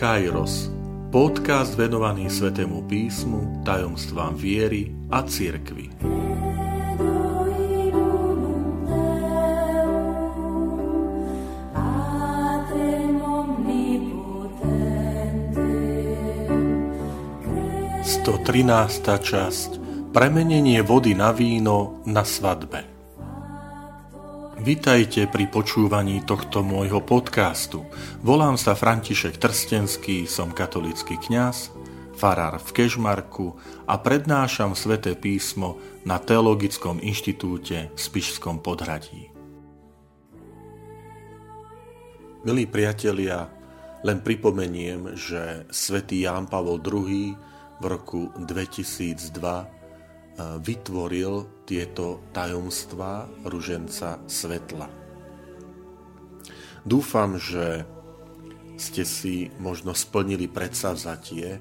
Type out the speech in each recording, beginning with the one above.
Kairos, podcast venovaný Svetému písmu, tajomstvám viery a cirkvi. Sto časť Premenenie vody na víno na svadbe. Vitajte pri počúvaní tohto môjho podcastu. Volám sa František Trstenský, som katolický kňaz, farár v Kežmarku a prednášam sväté písmo na Teologickom inštitúte v Spišskom podhradí. Milí priatelia, len pripomeniem, že svätý Ján Pavol II v roku 2002 vytvoril tieto tajomstvá ruženca svetla. Dúfam, že ste si možno splnili predsavzatie,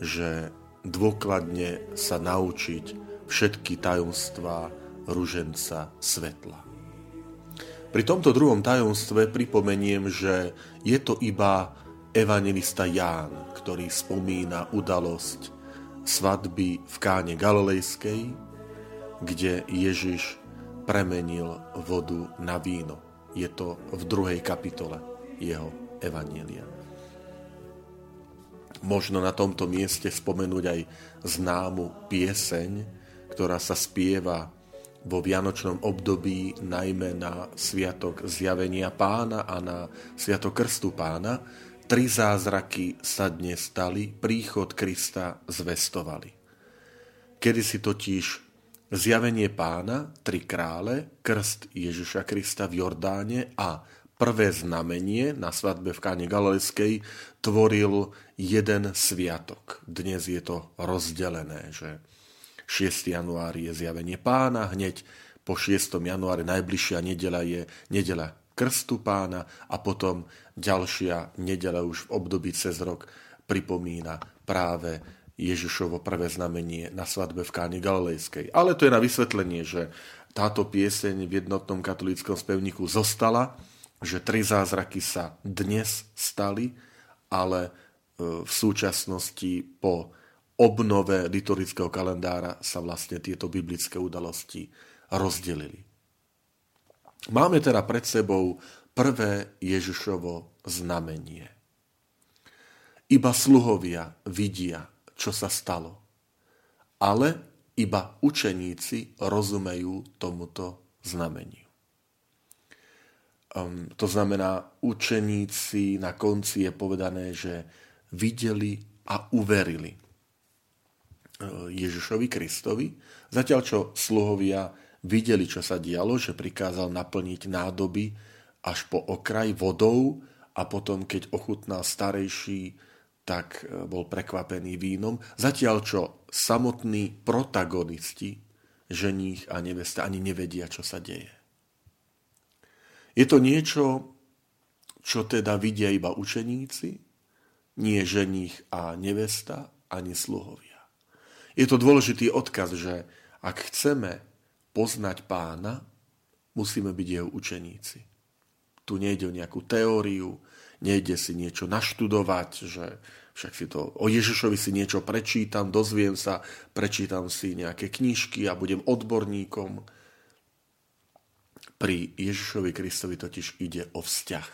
že dôkladne sa naučiť všetky tajomstvá ruženca svetla. Pri tomto druhom tajomstve pripomeniem, že je to iba evangelista Ján, ktorý spomína udalosť svadby v káne Galilejskej, kde Ježiš premenil vodu na víno. Je to v druhej kapitole jeho evanielia. Možno na tomto mieste spomenúť aj známu pieseň, ktorá sa spieva vo vianočnom období najmä na Sviatok zjavenia pána a na Sviatok krstu pána, Tri zázraky sa dnes stali, príchod Krista zvestovali. Kedy si totiž zjavenie pána, tri krále, krst Ježiša Krista v Jordáne a prvé znamenie na svadbe v Káne Galilejskej tvoril jeden sviatok. Dnes je to rozdelené, že 6. január je zjavenie pána, hneď po 6. januári najbližšia nedela je nedela krstu pána a potom ďalšia nedela už v období cez rok pripomína práve Ježišovo prvé znamenie na svadbe v Káni Galilejskej. Ale to je na vysvetlenie, že táto pieseň v jednotnom katolíckom spevníku zostala, že tri zázraky sa dnes stali, ale e, v súčasnosti po obnove liturgického kalendára sa vlastne tieto biblické udalosti rozdelili. Máme teda pred sebou prvé Ježišovo znamenie. Iba sluhovia vidia, čo sa stalo, ale iba učeníci rozumejú tomuto znameniu. Um, to znamená, učeníci na konci je povedané, že videli a uverili uh, Ježišovi Kristovi, zatiaľ čo sluhovia videli, čo sa dialo, že prikázal naplniť nádoby až po okraj vodou a potom, keď ochutnal starejší, tak e, bol prekvapený vínom. Zatiaľ, čo samotní protagonisti, ženích a nevesta, ani nevedia, čo sa deje. Je to niečo, čo teda vidia iba učeníci, nie ženích a nevesta, ani sluhovia. Je to dôležitý odkaz, že ak chceme poznať pána, musíme byť jeho učeníci. Tu nejde o nejakú teóriu, nejde si niečo naštudovať, že však si to o Ježišovi si niečo prečítam, dozviem sa, prečítam si nejaké knižky a budem odborníkom. Pri Ježišovi Kristovi totiž ide o vzťah.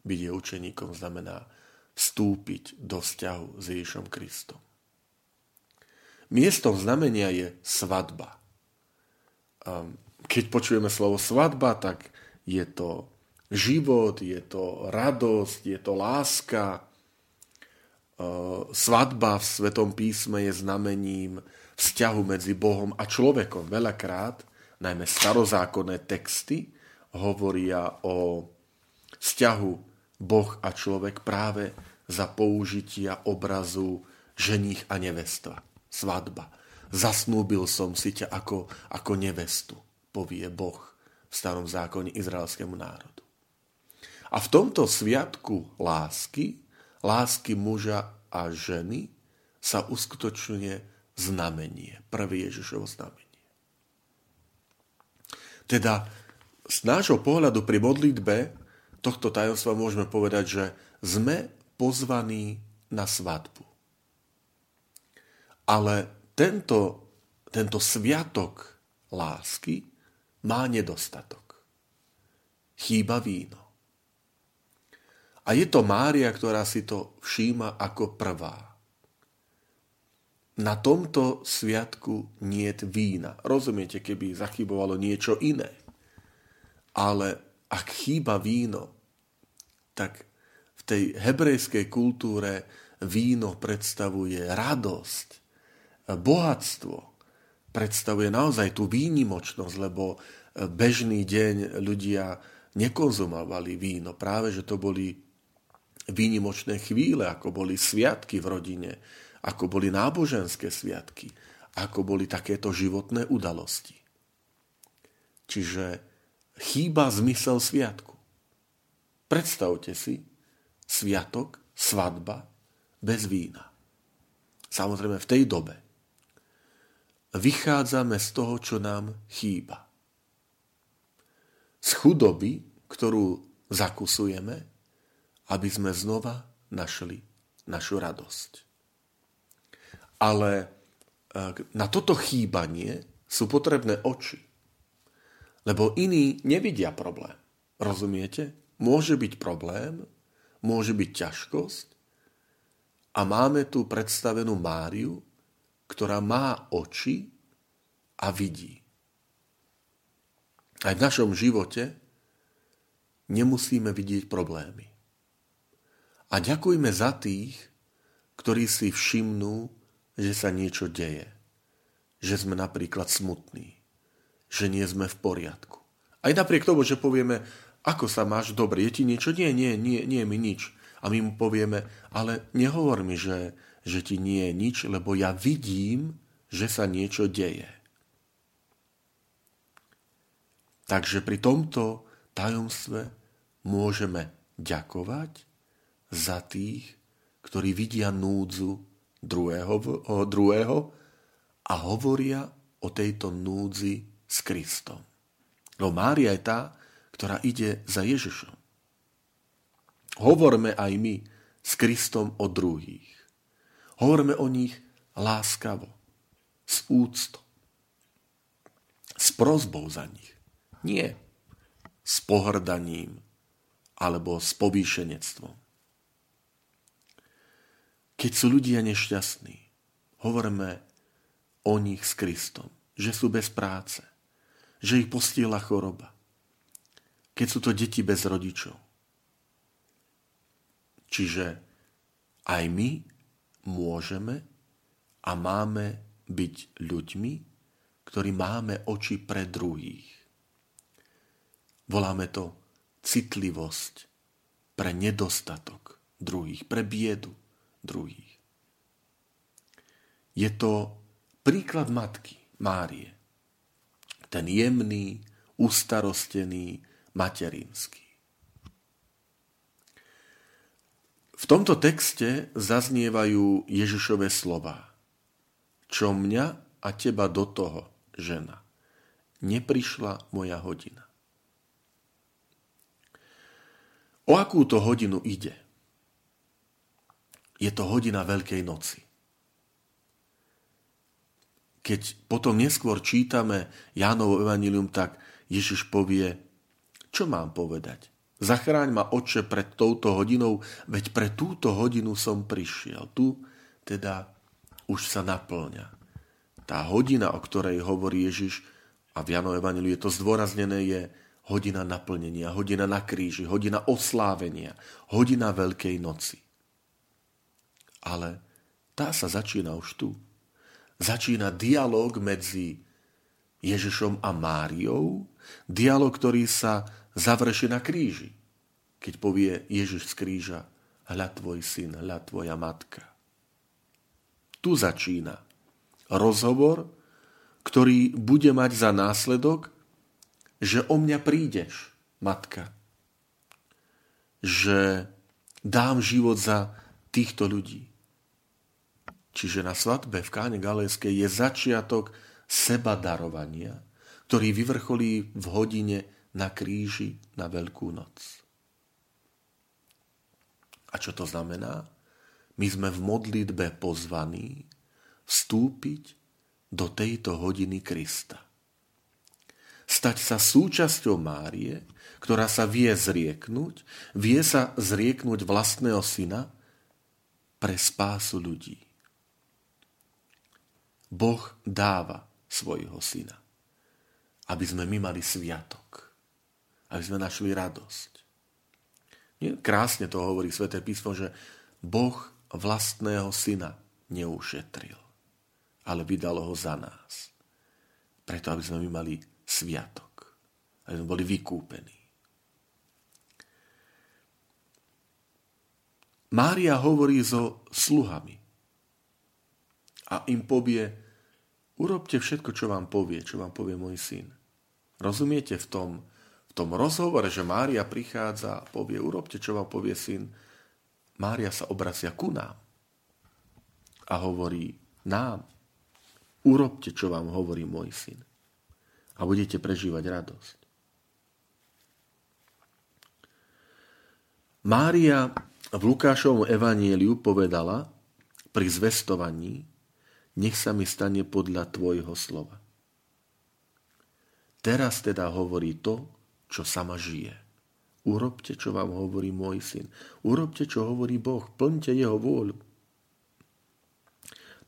Byť je učeníkom znamená vstúpiť do vzťahu s Ježišom Kristom. Miestom znamenia je svadba keď počujeme slovo svadba, tak je to život, je to radosť, je to láska. Svadba v Svetom písme je znamením vzťahu medzi Bohom a človekom. Veľakrát, najmä starozákonné texty, hovoria o vzťahu Boh a človek práve za použitia obrazu ženích a nevesta. Svadba zasnúbil som si ťa ako, ako nevestu, povie Boh v starom zákone izraelskému národu. A v tomto sviatku lásky, lásky muža a ženy, sa uskutočňuje znamenie, prvé Ježišovo znamenie. Teda z nášho pohľadu pri modlitbe tohto tajomstva môžeme povedať, že sme pozvaní na svadbu. Ale tento, tento sviatok lásky má nedostatok. Chýba víno. A je to Mária, ktorá si to všíma ako prvá. Na tomto sviatku nie vína. Rozumiete, keby zachybovalo niečo iné. Ale ak chýba víno, tak v tej hebrejskej kultúre víno predstavuje radosť, bohatstvo, predstavuje naozaj tú výnimočnosť, lebo bežný deň ľudia nekonzumovali víno. Práve, že to boli výnimočné chvíle, ako boli sviatky v rodine, ako boli náboženské sviatky, ako boli takéto životné udalosti. Čiže chýba zmysel sviatku. Predstavte si sviatok, svadba bez vína. Samozrejme v tej dobe vychádzame z toho, čo nám chýba. Z chudoby, ktorú zakusujeme, aby sme znova našli našu radosť. Ale e, na toto chýbanie sú potrebné oči. Lebo iní nevidia problém. Rozumiete? Môže byť problém, môže byť ťažkosť a máme tu predstavenú Máriu, ktorá má oči a vidí. Aj v našom živote nemusíme vidieť problémy. A ďakujme za tých, ktorí si všimnú, že sa niečo deje. Že sme napríklad smutní. Že nie sme v poriadku. Aj napriek tomu, že povieme, ako sa máš, dobre, je ti niečo? Nie, nie, nie, nie mi nič. A my mu povieme, ale nehovor mi, že, že ti nie je nič, lebo ja vidím, že sa niečo deje. Takže pri tomto tajomstve môžeme ďakovať za tých, ktorí vidia núdzu druhého, druhého a hovoria o tejto núdzi s Kristom. No Mária je tá, ktorá ide za Ježišom. Hovorme aj my s Kristom o druhých. Hovorme o nich láskavo, s úctom, s prozbou za nich. Nie s pohrdaním alebo s povýšenectvom. Keď sú ľudia nešťastní, hovorme o nich s Kristom, že sú bez práce, že ich postihla choroba, keď sú to deti bez rodičov. Čiže aj my môžeme a máme byť ľuďmi, ktorí máme oči pre druhých. Voláme to citlivosť pre nedostatok druhých, pre biedu druhých. Je to príklad matky Márie. Ten jemný, ustarostený, materinský. V tomto texte zaznievajú Ježišové slova. Čo mňa a teba do toho, žena, neprišla moja hodina. O akú to hodinu ide? Je to hodina Veľkej noci. Keď potom neskôr čítame Jánovo evanilium, tak Ježiš povie, čo mám povedať? Zachráň ma, oče, pred touto hodinou, veď pre túto hodinu som prišiel. Tu teda už sa naplňa. Tá hodina, o ktorej hovorí Ježiš, a v Jano Evangeliu je to zdôraznené, je hodina naplnenia, hodina na kríži, hodina oslávenia, hodina Veľkej noci. Ale tá sa začína už tu. Začína dialog medzi Ježišom a Máriou, dialog, ktorý sa završi na kríži. Keď povie Ježiš z kríža, hľa tvoj syn, hľa tvoja matka. Tu začína rozhovor, ktorý bude mať za následok, že o mňa prídeš, matka. Že dám život za týchto ľudí. Čiže na svadbe v Káne Galejskej je začiatok seba darovania, ktorý vyvrcholí v hodine na kríži na Veľkú noc. A čo to znamená? My sme v modlitbe pozvaní vstúpiť do tejto hodiny Krista. Stať sa súčasťou Márie, ktorá sa vie zrieknúť, vie sa zrieknúť vlastného syna pre spásu ľudí. Boh dáva svojho syna, aby sme my mali sviatok, aby sme našli radosť. Krásne to hovorí sväté písmo, že Boh vlastného syna neušetril, ale vydal ho za nás. Preto, aby sme my mali sviatok, aby sme boli vykúpení. Mária hovorí so sluhami a im povie, urobte všetko, čo vám povie, čo vám povie môj syn. Rozumiete v tom, v tom rozhovore, že Mária prichádza a povie, urobte, čo vám povie syn, Mária sa obracia ku nám a hovorí nám, urobte, čo vám hovorí môj syn a budete prežívať radosť. Mária v Lukášovom evanieliu povedala pri zvestovaní, nech sa mi stane podľa tvojho slova. Teraz teda hovorí to, čo sama žije. Urobte, čo vám hovorí môj syn. Urobte, čo hovorí Boh. Plňte jeho vôľu.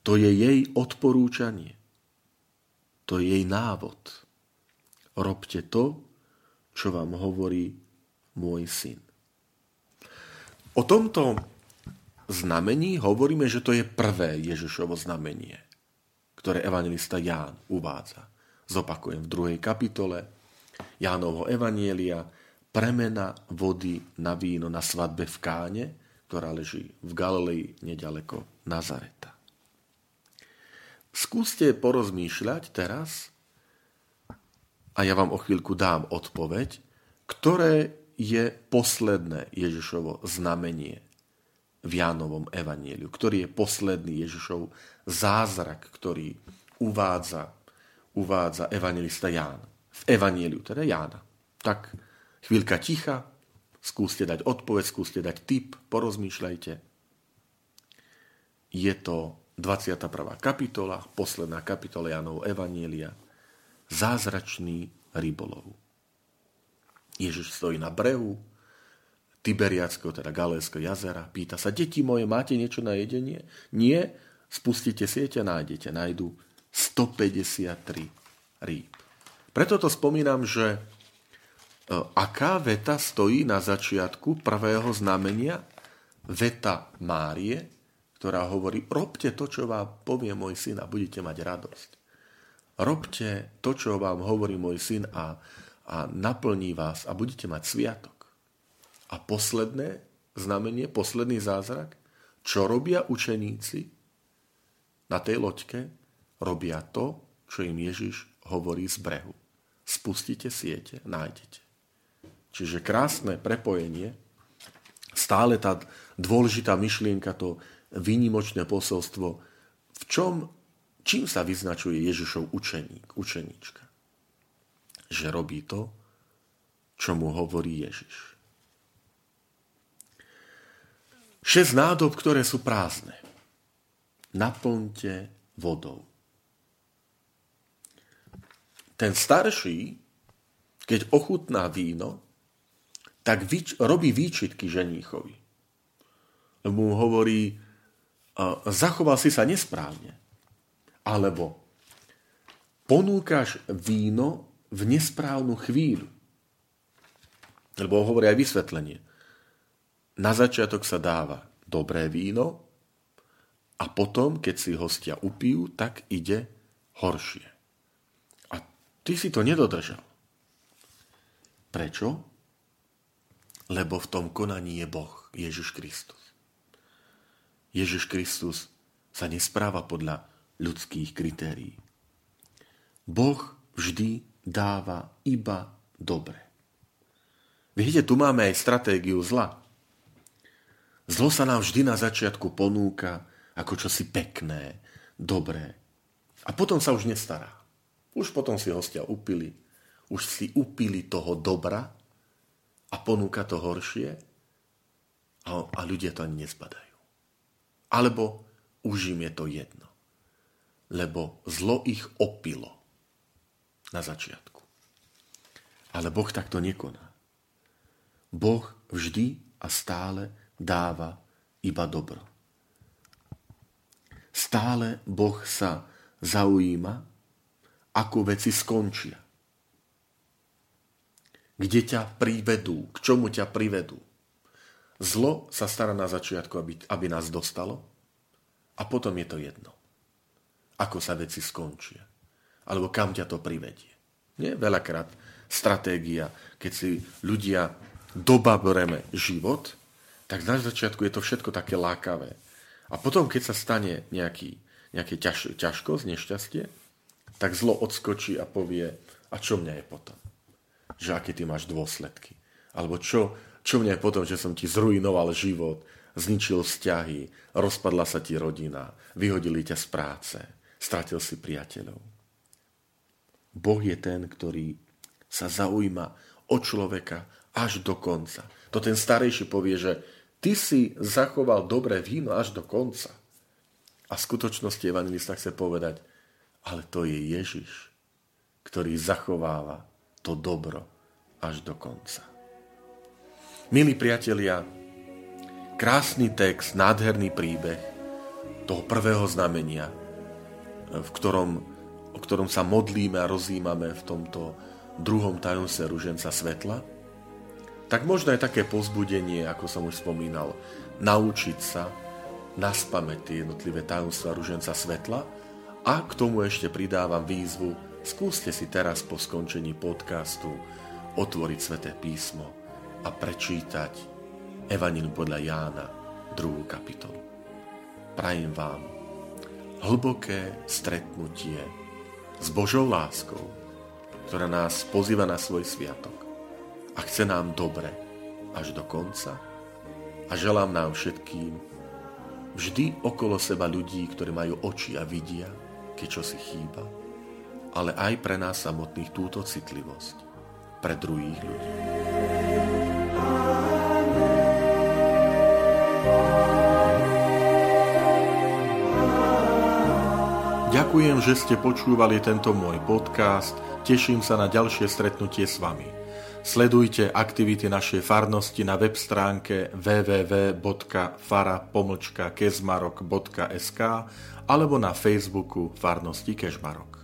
To je jej odporúčanie. To je jej návod. Robte to, čo vám hovorí môj syn. O tomto znamení hovoríme, že to je prvé Ježišovo znamenie, ktoré evangelista Ján uvádza. Zopakujem v druhej kapitole Jánovho evanielia premena vody na víno na svadbe v Káne, ktorá leží v Galilei nedaleko Nazareta. Skúste porozmýšľať teraz a ja vám o chvíľku dám odpoveď, ktoré je posledné Ježišovo znamenie v Jánovom evanieliu, ktorý je posledný Ježišov zázrak, ktorý uvádza, uvádza evangelista Ján. V evanieliu, teda Jána. Tak chvíľka ticha, skúste dať odpoveď, skúste dať tip, porozmýšľajte. Je to 21. kapitola, posledná kapitola Jánov Evanielia, zázračný rybolov. Ježiš stojí na brehu Tiberiackého, teda Galéského jazera, pýta sa, deti moje, máte niečo na jedenie? Nie, spustite siete nájdete. Nájdu 153 rýb. Preto to spomínam, že e, aká veta stojí na začiatku prvého znamenia? Veta Márie, ktorá hovorí, robte to, čo vám povie môj syn a budete mať radosť. Robte to, čo vám hovorí môj syn a a naplní vás a budete mať sviatok. A posledné znamenie, posledný zázrak, čo robia učeníci na tej loďke? Robia to, čo im Ježiš hovorí z brehu. Spustite siete, nájdete. Čiže krásne prepojenie, stále tá dôležitá myšlienka, to výnimočné posolstvo, v čom, čím sa vyznačuje Ježišov učeník, učeníčka že robí to, čo mu hovorí Ježiš. Šesť nádob, ktoré sú prázdne. Naplňte vodou. Ten starší, keď ochutná víno, tak vyč- robí výčitky ženíchovi. Mu hovorí, zachoval si sa nesprávne. Alebo ponúkaš víno v nesprávnu chvíľu. Lebo hovorí aj vysvetlenie. Na začiatok sa dáva dobré víno a potom, keď si hostia upijú, tak ide horšie. Ty si to nedodržal. Prečo? Lebo v tom konaní je Boh, Ježiš Kristus. Ježiš Kristus sa nespráva podľa ľudských kritérií. Boh vždy dáva iba dobre. Vidíte, tu máme aj stratégiu zla. Zlo sa nám vždy na začiatku ponúka ako čosi pekné, dobré. A potom sa už nestará. Už potom si hostia upili. Už si upili toho dobra a ponúka to horšie. a, a ľudia to ani nezbadajú. Alebo už im je to jedno. Lebo zlo ich opilo na začiatku. Ale Boh takto nekoná. Boh vždy a stále dáva iba dobro. Stále Boh sa zaujíma, ako veci skončia. Kde ťa privedú, k čomu ťa privedú. Zlo sa stará na začiatku, aby, aby nás dostalo a potom je to jedno. Ako sa veci skončia. Alebo kam ťa to privedie. Nie veľakrát stratégia, keď si ľudia dobabreme život, tak na začiatku je to všetko také lákavé. A potom, keď sa stane nejaký, nejaké ťaž, ťažkosť, nešťastie, tak zlo odskočí a povie, a čo mňa je potom? Že aké ty máš dôsledky? Alebo čo, čo mňa je potom, že som ti zrujnoval život, zničil vzťahy, rozpadla sa ti rodina, vyhodili ťa z práce, stratil si priateľov. Boh je ten, ktorý sa zaujíma o človeka až do konca. To ten starejší povie, že ty si zachoval dobré víno až do konca. A v skutočnosti evangelista chce povedať, ale to je Ježiš, ktorý zachováva to dobro až do konca. Milí priatelia, krásny text, nádherný príbeh toho prvého znamenia, v ktorom, o ktorom sa modlíme a rozímame v tomto druhom tajomstve ruženca svetla, tak možno je také pozbudenie, ako som už spomínal, naučiť sa naspamäť tie jednotlivé tajomstva ruženca svetla a k tomu ešte pridávam výzvu, skúste si teraz po skončení podcastu otvoriť sveté písmo a prečítať Evanilium podľa Jána, 2. kapitolu. Prajem vám hlboké stretnutie s Božou láskou, ktorá nás pozýva na svoj sviatok a chce nám dobre až do konca. A želám nám všetkým vždy okolo seba ľudí, ktorí majú oči a vidia, keď čo si chýba, ale aj pre nás samotných túto citlivosť pre druhých ľudí. Ďakujem, že ste počúvali tento môj podcast. Teším sa na ďalšie stretnutie s vami. Sledujte aktivity našej farnosti na web stránke www.fara.kezmarok.sk alebo na Facebooku Farnosti Kežmarok.